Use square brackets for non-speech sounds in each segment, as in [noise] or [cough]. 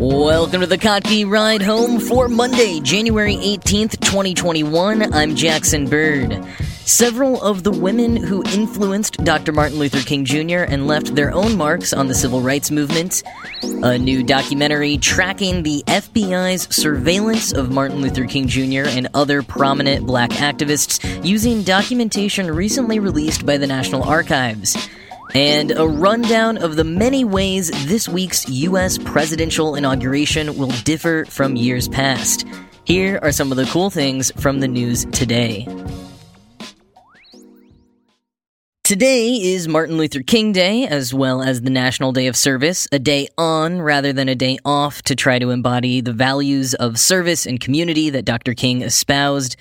Welcome to the Kottke Ride Home for Monday, January 18th, 2021. I'm Jackson Bird. Several of the women who influenced Dr. Martin Luther King Jr. and left their own marks on the civil rights movement. A new documentary tracking the FBI's surveillance of Martin Luther King Jr. and other prominent black activists using documentation recently released by the National Archives and a rundown of the many ways this week's U.S. presidential inauguration will differ from years past. Here are some of the cool things from the news today. Today is Martin Luther King Day, as well as the National Day of Service, a day on rather than a day off to try to embody the values of service and community that Dr. King espoused.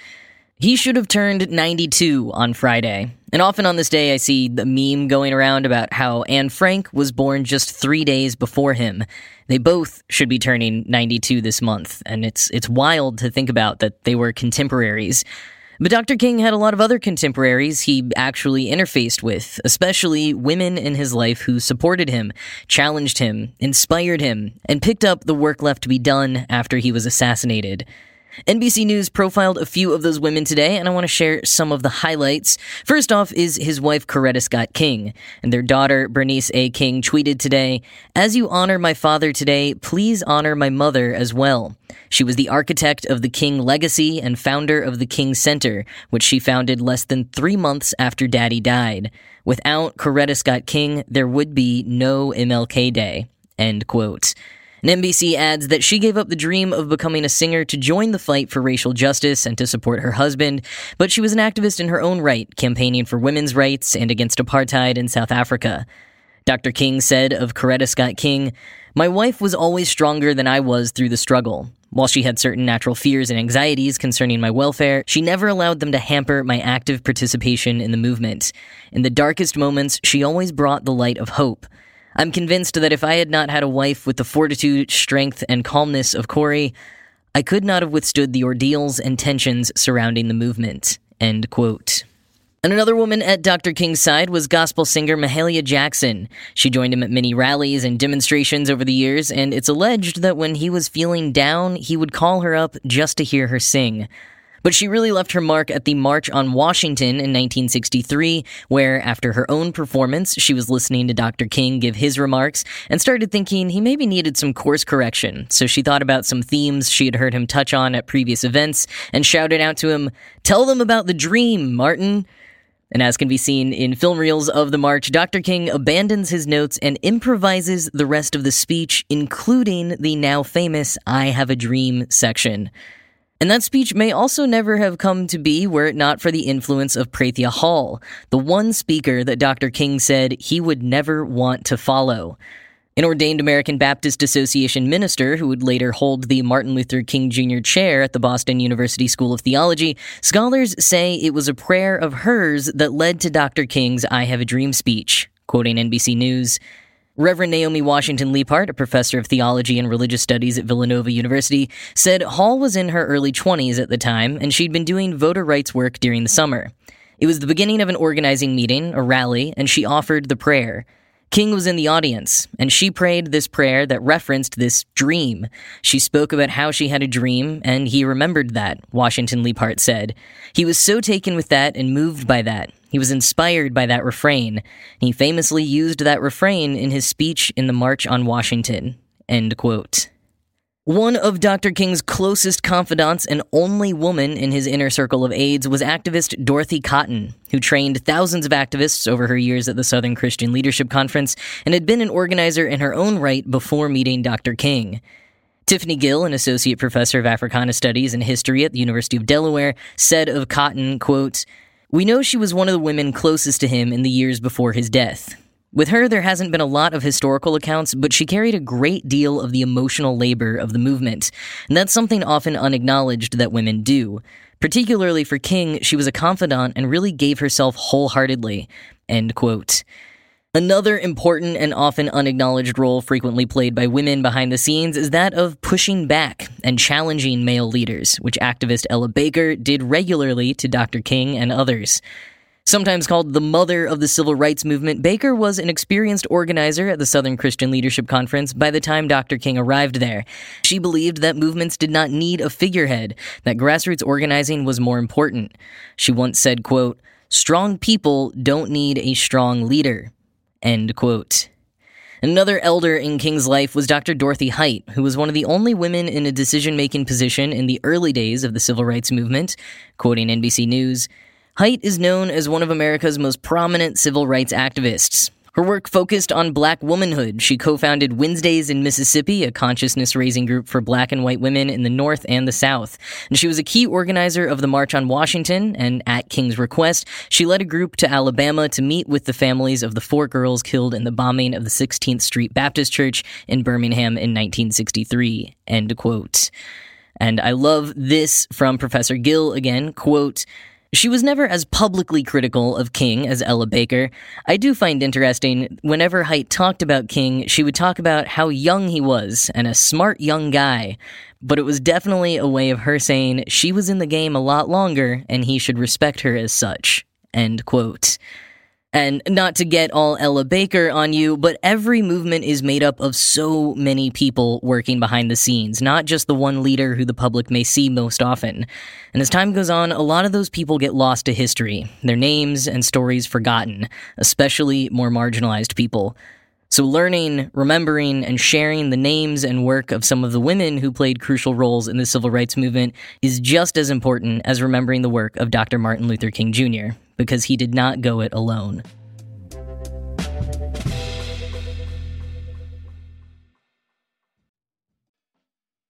He should have turned 92 on Friday. And often on this day, I see the meme going around about how Anne Frank was born just three days before him. They both should be turning 92 this month, and it's, it's wild to think about that they were contemporaries. But Dr. King had a lot of other contemporaries he actually interfaced with, especially women in his life who supported him, challenged him, inspired him, and picked up the work left to be done after he was assassinated. NBC News profiled a few of those women today, and I want to share some of the highlights. First off is his wife, Coretta Scott King, and their daughter, Bernice A. King, tweeted today, As you honor my father today, please honor my mother as well. She was the architect of the King legacy and founder of the King Center, which she founded less than three months after Daddy died. Without Coretta Scott King, there would be no MLK Day. End quote. NBC adds that she gave up the dream of becoming a singer to join the fight for racial justice and to support her husband, but she was an activist in her own right, campaigning for women's rights and against apartheid in South Africa. Dr. King said of Coretta Scott King, My wife was always stronger than I was through the struggle. While she had certain natural fears and anxieties concerning my welfare, she never allowed them to hamper my active participation in the movement. In the darkest moments, she always brought the light of hope. I'm convinced that if I had not had a wife with the fortitude, strength, and calmness of Corey, I could not have withstood the ordeals and tensions surrounding the movement. End quote. And another woman at Dr. King's side was gospel singer Mahalia Jackson. She joined him at many rallies and demonstrations over the years, and it's alleged that when he was feeling down, he would call her up just to hear her sing. But she really left her mark at the March on Washington in 1963, where, after her own performance, she was listening to Dr. King give his remarks and started thinking he maybe needed some course correction. So she thought about some themes she had heard him touch on at previous events and shouted out to him, Tell them about the dream, Martin. And as can be seen in film reels of the march, Dr. King abandons his notes and improvises the rest of the speech, including the now famous I Have a Dream section. And that speech may also never have come to be were it not for the influence of Prathia Hall, the one speaker that Dr. King said he would never want to follow. An ordained American Baptist Association minister who would later hold the Martin Luther King Jr. chair at the Boston University School of Theology, scholars say it was a prayer of hers that led to Dr. King's I Have a Dream speech. Quoting NBC News, Reverend Naomi Washington Leapheart, a professor of theology and religious studies at Villanova University, said Hall was in her early 20s at the time and she'd been doing voter rights work during the summer. It was the beginning of an organizing meeting, a rally, and she offered the prayer. King was in the audience, and she prayed this prayer that referenced this dream. She spoke about how she had a dream, and he remembered that, Washington Leapheart said. He was so taken with that and moved by that. He was inspired by that refrain. He famously used that refrain in his speech in the March on Washington. End quote. One of Dr. King's closest confidants and only woman in his inner circle of aides was activist Dorothy Cotton, who trained thousands of activists over her years at the Southern Christian Leadership Conference and had been an organizer in her own right before meeting Dr. King. Tiffany Gill, an associate professor of Africana Studies and History at the University of Delaware, said of Cotton, quote, We know she was one of the women closest to him in the years before his death. With her, there hasn't been a lot of historical accounts, but she carried a great deal of the emotional labor of the movement, and that's something often unacknowledged that women do. Particularly for King, she was a confidant and really gave herself wholeheartedly. End quote. Another important and often unacknowledged role frequently played by women behind the scenes is that of pushing back and challenging male leaders, which activist Ella Baker did regularly to Dr. King and others. Sometimes called the mother of the civil rights movement, Baker was an experienced organizer at the Southern Christian Leadership Conference by the time Dr. King arrived there. She believed that movements did not need a figurehead, that grassroots organizing was more important. She once said, quote, Strong people don't need a strong leader. End quote. Another elder in King's life was Dr. Dorothy Height, who was one of the only women in a decision making position in the early days of the civil rights movement. Quoting NBC News, Height is known as one of America's most prominent civil rights activists. Her work focused on black womanhood. She co founded Wednesdays in Mississippi, a consciousness raising group for black and white women in the North and the South. And she was a key organizer of the March on Washington, and at King's request, she led a group to Alabama to meet with the families of the four girls killed in the bombing of the 16th Street Baptist Church in Birmingham in 1963. End quote. And I love this from Professor Gill again, quote, she was never as publicly critical of King as Ella Baker. I do find interesting, whenever Height talked about King, she would talk about how young he was and a smart young guy. But it was definitely a way of her saying she was in the game a lot longer and he should respect her as such. End quote. And not to get all Ella Baker on you, but every movement is made up of so many people working behind the scenes, not just the one leader who the public may see most often. And as time goes on, a lot of those people get lost to history, their names and stories forgotten, especially more marginalized people. So, learning, remembering, and sharing the names and work of some of the women who played crucial roles in the civil rights movement is just as important as remembering the work of Dr. Martin Luther King Jr because he did not go it alone.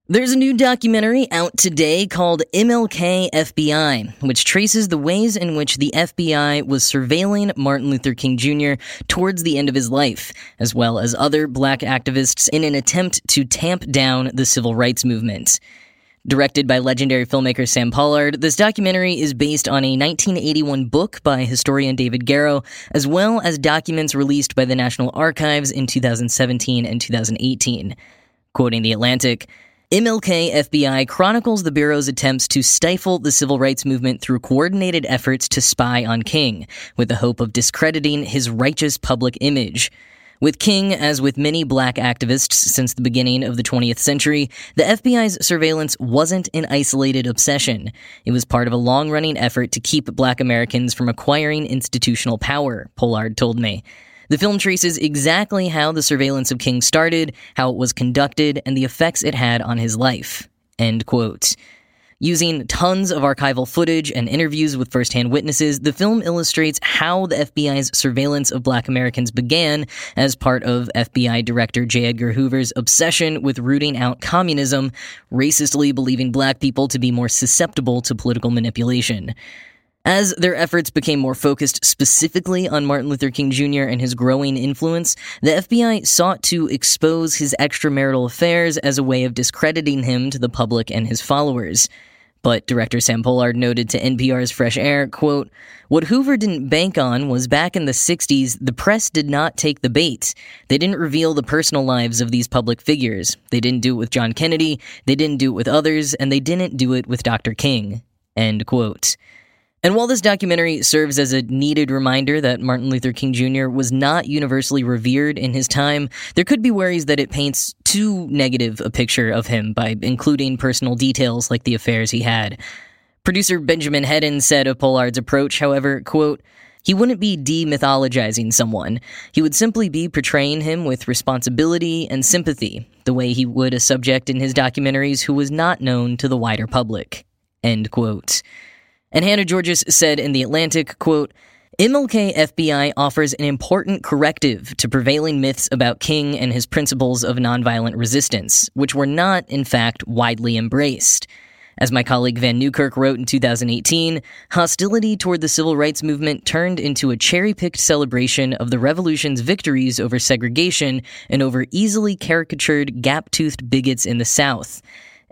There's a new documentary out today called MLK FBI, which traces the ways in which the FBI was surveilling Martin Luther King Jr. towards the end of his life, as well as other black activists in an attempt to tamp down the civil rights movement. Directed by legendary filmmaker Sam Pollard, this documentary is based on a 1981 book by historian David Garrow, as well as documents released by the National Archives in 2017 and 2018. Quoting The Atlantic, MLK FBI chronicles the Bureau's attempts to stifle the civil rights movement through coordinated efforts to spy on King, with the hope of discrediting his righteous public image. With King, as with many black activists since the beginning of the 20th century, the FBI's surveillance wasn't an isolated obsession. It was part of a long running effort to keep black Americans from acquiring institutional power, Pollard told me. The film traces exactly how the surveillance of King started, how it was conducted, and the effects it had on his life. End quote. Using tons of archival footage and interviews with firsthand witnesses, the film illustrates how the FBI's surveillance of black Americans began as part of FBI Director J. Edgar Hoover's obsession with rooting out communism, racistly believing black people to be more susceptible to political manipulation. As their efforts became more focused specifically on Martin Luther King Jr. and his growing influence, the FBI sought to expose his extramarital affairs as a way of discrediting him to the public and his followers. But director Sam Pollard noted to NPR's Fresh Air, quote, What Hoover didn't bank on was back in the 60s, the press did not take the bait. They didn't reveal the personal lives of these public figures. They didn't do it with John Kennedy, they didn't do it with others, and they didn't do it with Dr. King. End quote. And while this documentary serves as a needed reminder that Martin Luther King Jr. was not universally revered in his time, there could be worries that it paints too negative a picture of him by including personal details like the affairs he had. Producer Benjamin Hedin said of Pollard's approach, however, quote, he wouldn't be demythologizing someone. He would simply be portraying him with responsibility and sympathy, the way he would a subject in his documentaries who was not known to the wider public. End quote. And Hannah Giorgis said in The Atlantic, quote, MLK FBI offers an important corrective to prevailing myths about King and his principles of nonviolent resistance, which were not, in fact, widely embraced. As my colleague Vann Newkirk wrote in 2018, hostility toward the civil rights movement turned into a cherry picked celebration of the revolution's victories over segregation and over easily caricatured, gap toothed bigots in the South.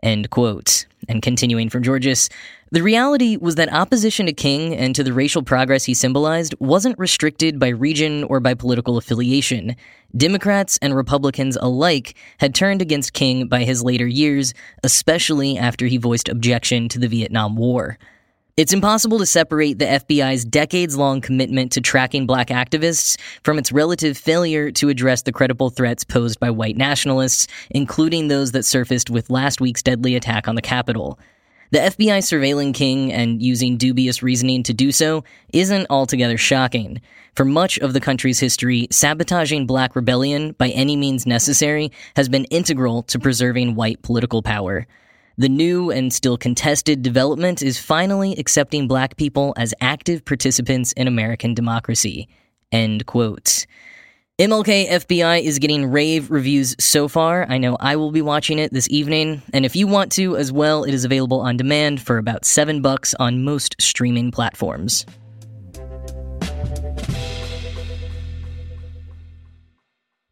End quote. And continuing from Giorgis, the reality was that opposition to King and to the racial progress he symbolized wasn't restricted by region or by political affiliation. Democrats and Republicans alike had turned against King by his later years, especially after he voiced objection to the Vietnam War. It's impossible to separate the FBI's decades long commitment to tracking black activists from its relative failure to address the credible threats posed by white nationalists, including those that surfaced with last week's deadly attack on the Capitol. The FBI surveilling King and using dubious reasoning to do so isn't altogether shocking. For much of the country's history, sabotaging black rebellion by any means necessary has been integral to preserving white political power. The new and still contested development is finally accepting black people as active participants in American democracy. End quote. MLK FBI is getting rave reviews so far. I know I will be watching it this evening, and if you want to as well, it is available on demand for about 7 bucks on most streaming platforms.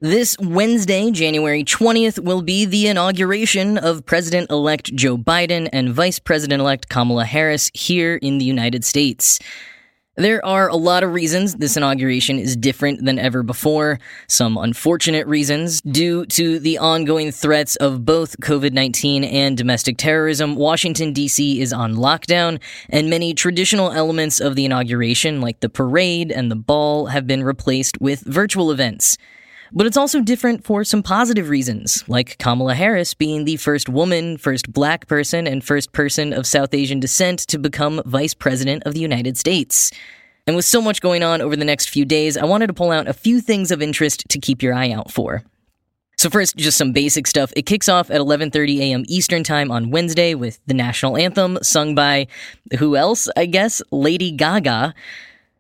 This Wednesday, January 20th, will be the inauguration of President elect Joe Biden and Vice President elect Kamala Harris here in the United States. There are a lot of reasons this inauguration is different than ever before. Some unfortunate reasons. Due to the ongoing threats of both COVID 19 and domestic terrorism, Washington, D.C. is on lockdown, and many traditional elements of the inauguration, like the parade and the ball, have been replaced with virtual events. But it's also different for some positive reasons, like Kamala Harris being the first woman, first black person, and first person of South Asian descent to become Vice President of the United States. And with so much going on over the next few days, I wanted to pull out a few things of interest to keep your eye out for. So first, just some basic stuff. It kicks off at 11:30 a.m. Eastern Time on Wednesday with the national anthem sung by who else? I guess Lady Gaga.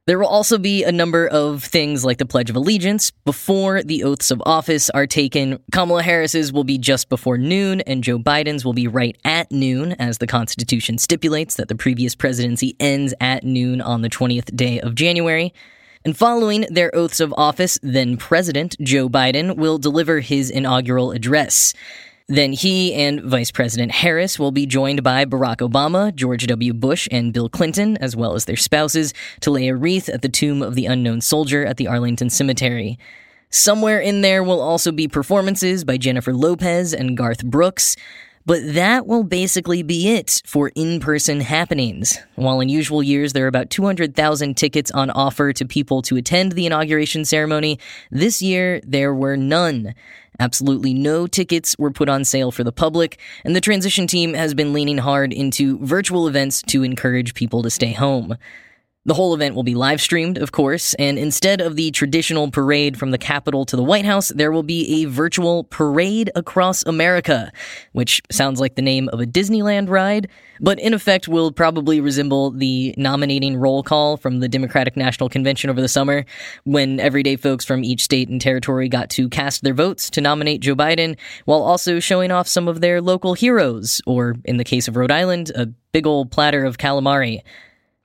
There will also be a number of things like the Pledge of Allegiance before the oaths of office are taken. Kamala Harris's will be just before noon, and Joe Biden's will be right at noon, as the Constitution stipulates that the previous presidency ends at noon on the 20th day of January. And following their oaths of office, then President Joe Biden will deliver his inaugural address. Then he and Vice President Harris will be joined by Barack Obama, George W. Bush, and Bill Clinton, as well as their spouses, to lay a wreath at the tomb of the unknown soldier at the Arlington Cemetery. Somewhere in there will also be performances by Jennifer Lopez and Garth Brooks. But that will basically be it for in person happenings. While in usual years there are about 200,000 tickets on offer to people to attend the inauguration ceremony, this year there were none. Absolutely no tickets were put on sale for the public, and the transition team has been leaning hard into virtual events to encourage people to stay home. The whole event will be live streamed, of course, and instead of the traditional parade from the Capitol to the White House, there will be a virtual Parade Across America, which sounds like the name of a Disneyland ride, but in effect will probably resemble the nominating roll call from the Democratic National Convention over the summer, when everyday folks from each state and territory got to cast their votes to nominate Joe Biden, while also showing off some of their local heroes, or in the case of Rhode Island, a big old platter of calamari.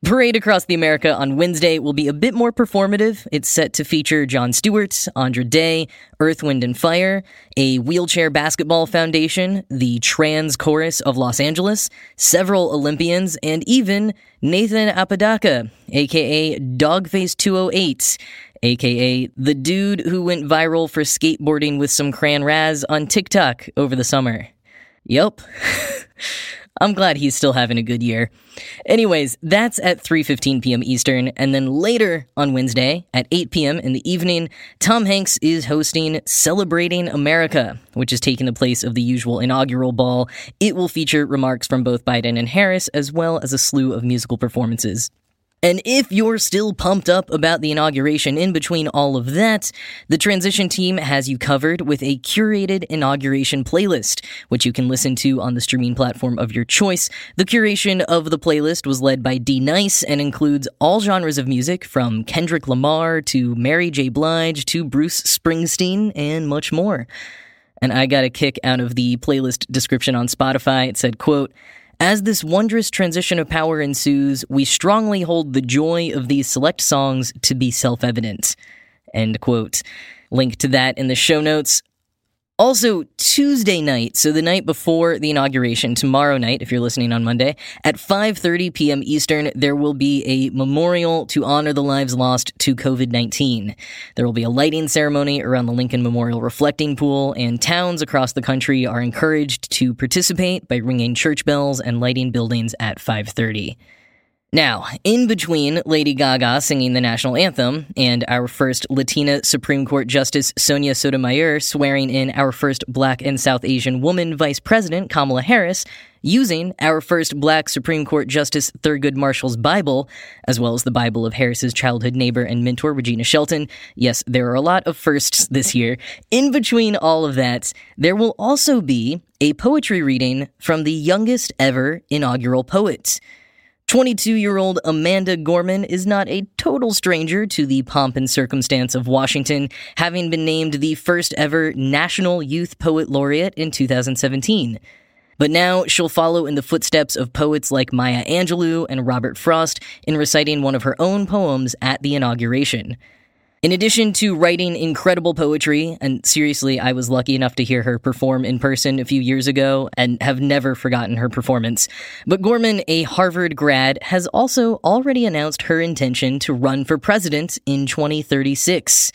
Parade Across the America on Wednesday will be a bit more performative. It's set to feature Jon Stewart, Andra Day, Earth, Wind, and Fire, a wheelchair basketball foundation, the Trans Chorus of Los Angeles, several Olympians, and even Nathan Apodaca, aka Dogface208, aka the dude who went viral for skateboarding with some cran raz on TikTok over the summer. Yup. [laughs] I'm glad he's still having a good year. Anyways, that's at 3:15 p.m. Eastern, and then later on Wednesday at 8 p.m. in the evening, Tom Hanks is hosting Celebrating America, which is taking the place of the usual inaugural ball. It will feature remarks from both Biden and Harris as well as a slew of musical performances. And if you're still pumped up about the inauguration in between all of that, the transition team has you covered with a curated inauguration playlist, which you can listen to on the streaming platform of your choice. The curation of the playlist was led by D Nice and includes all genres of music from Kendrick Lamar to Mary J. Blige to Bruce Springsteen and much more. And I got a kick out of the playlist description on Spotify. It said, quote, As this wondrous transition of power ensues, we strongly hold the joy of these select songs to be self evident. End quote. Link to that in the show notes. Also, Tuesday night, so the night before the inauguration, tomorrow night, if you're listening on Monday, at 5.30 p.m. Eastern, there will be a memorial to honor the lives lost to COVID-19. There will be a lighting ceremony around the Lincoln Memorial Reflecting Pool, and towns across the country are encouraged to participate by ringing church bells and lighting buildings at 5.30. Now, in between Lady Gaga singing the national anthem and our first Latina Supreme Court Justice Sonia Sotomayor swearing in our first black and South Asian woman Vice President Kamala Harris, using our first black Supreme Court Justice Thurgood Marshall's Bible, as well as the Bible of Harris's childhood neighbor and mentor Regina Shelton. Yes, there are a lot of firsts this year. In between all of that, there will also be a poetry reading from the youngest ever inaugural poet. 22 year old Amanda Gorman is not a total stranger to the pomp and circumstance of Washington, having been named the first ever National Youth Poet Laureate in 2017. But now she'll follow in the footsteps of poets like Maya Angelou and Robert Frost in reciting one of her own poems at the inauguration. In addition to writing incredible poetry, and seriously, I was lucky enough to hear her perform in person a few years ago and have never forgotten her performance. But Gorman, a Harvard grad, has also already announced her intention to run for president in 2036.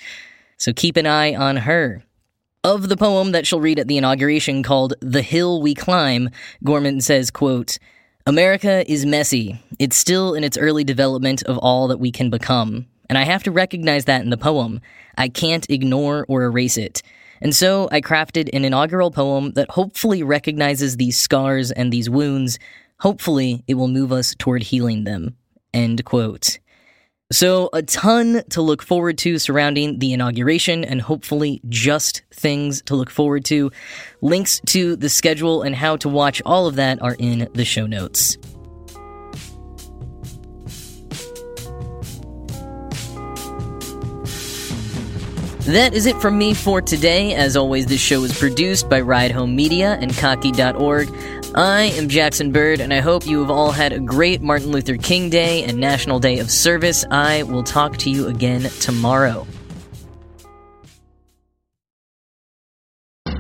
So keep an eye on her. Of the poem that she'll read at the inauguration called The Hill We Climb, Gorman says, quote, America is messy. It's still in its early development of all that we can become and I have to recognize that in the poem. I can't ignore or erase it. And so I crafted an inaugural poem that hopefully recognizes these scars and these wounds. Hopefully, it will move us toward healing them. End quote. So, a ton to look forward to surrounding the inauguration, and hopefully, just things to look forward to. Links to the schedule and how to watch all of that are in the show notes. That is it from me for today. As always, this show is produced by Ride Home Media and Kottke.org. I am Jackson Bird, and I hope you have all had a great Martin Luther King Day and National Day of Service. I will talk to you again tomorrow.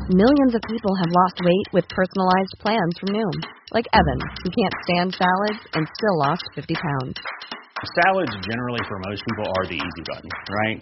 Millions of people have lost weight with personalized plans from Noom, like Evan, who can't stand salads and still lost 50 pounds. Salads, generally, for most people, are the easy button, right?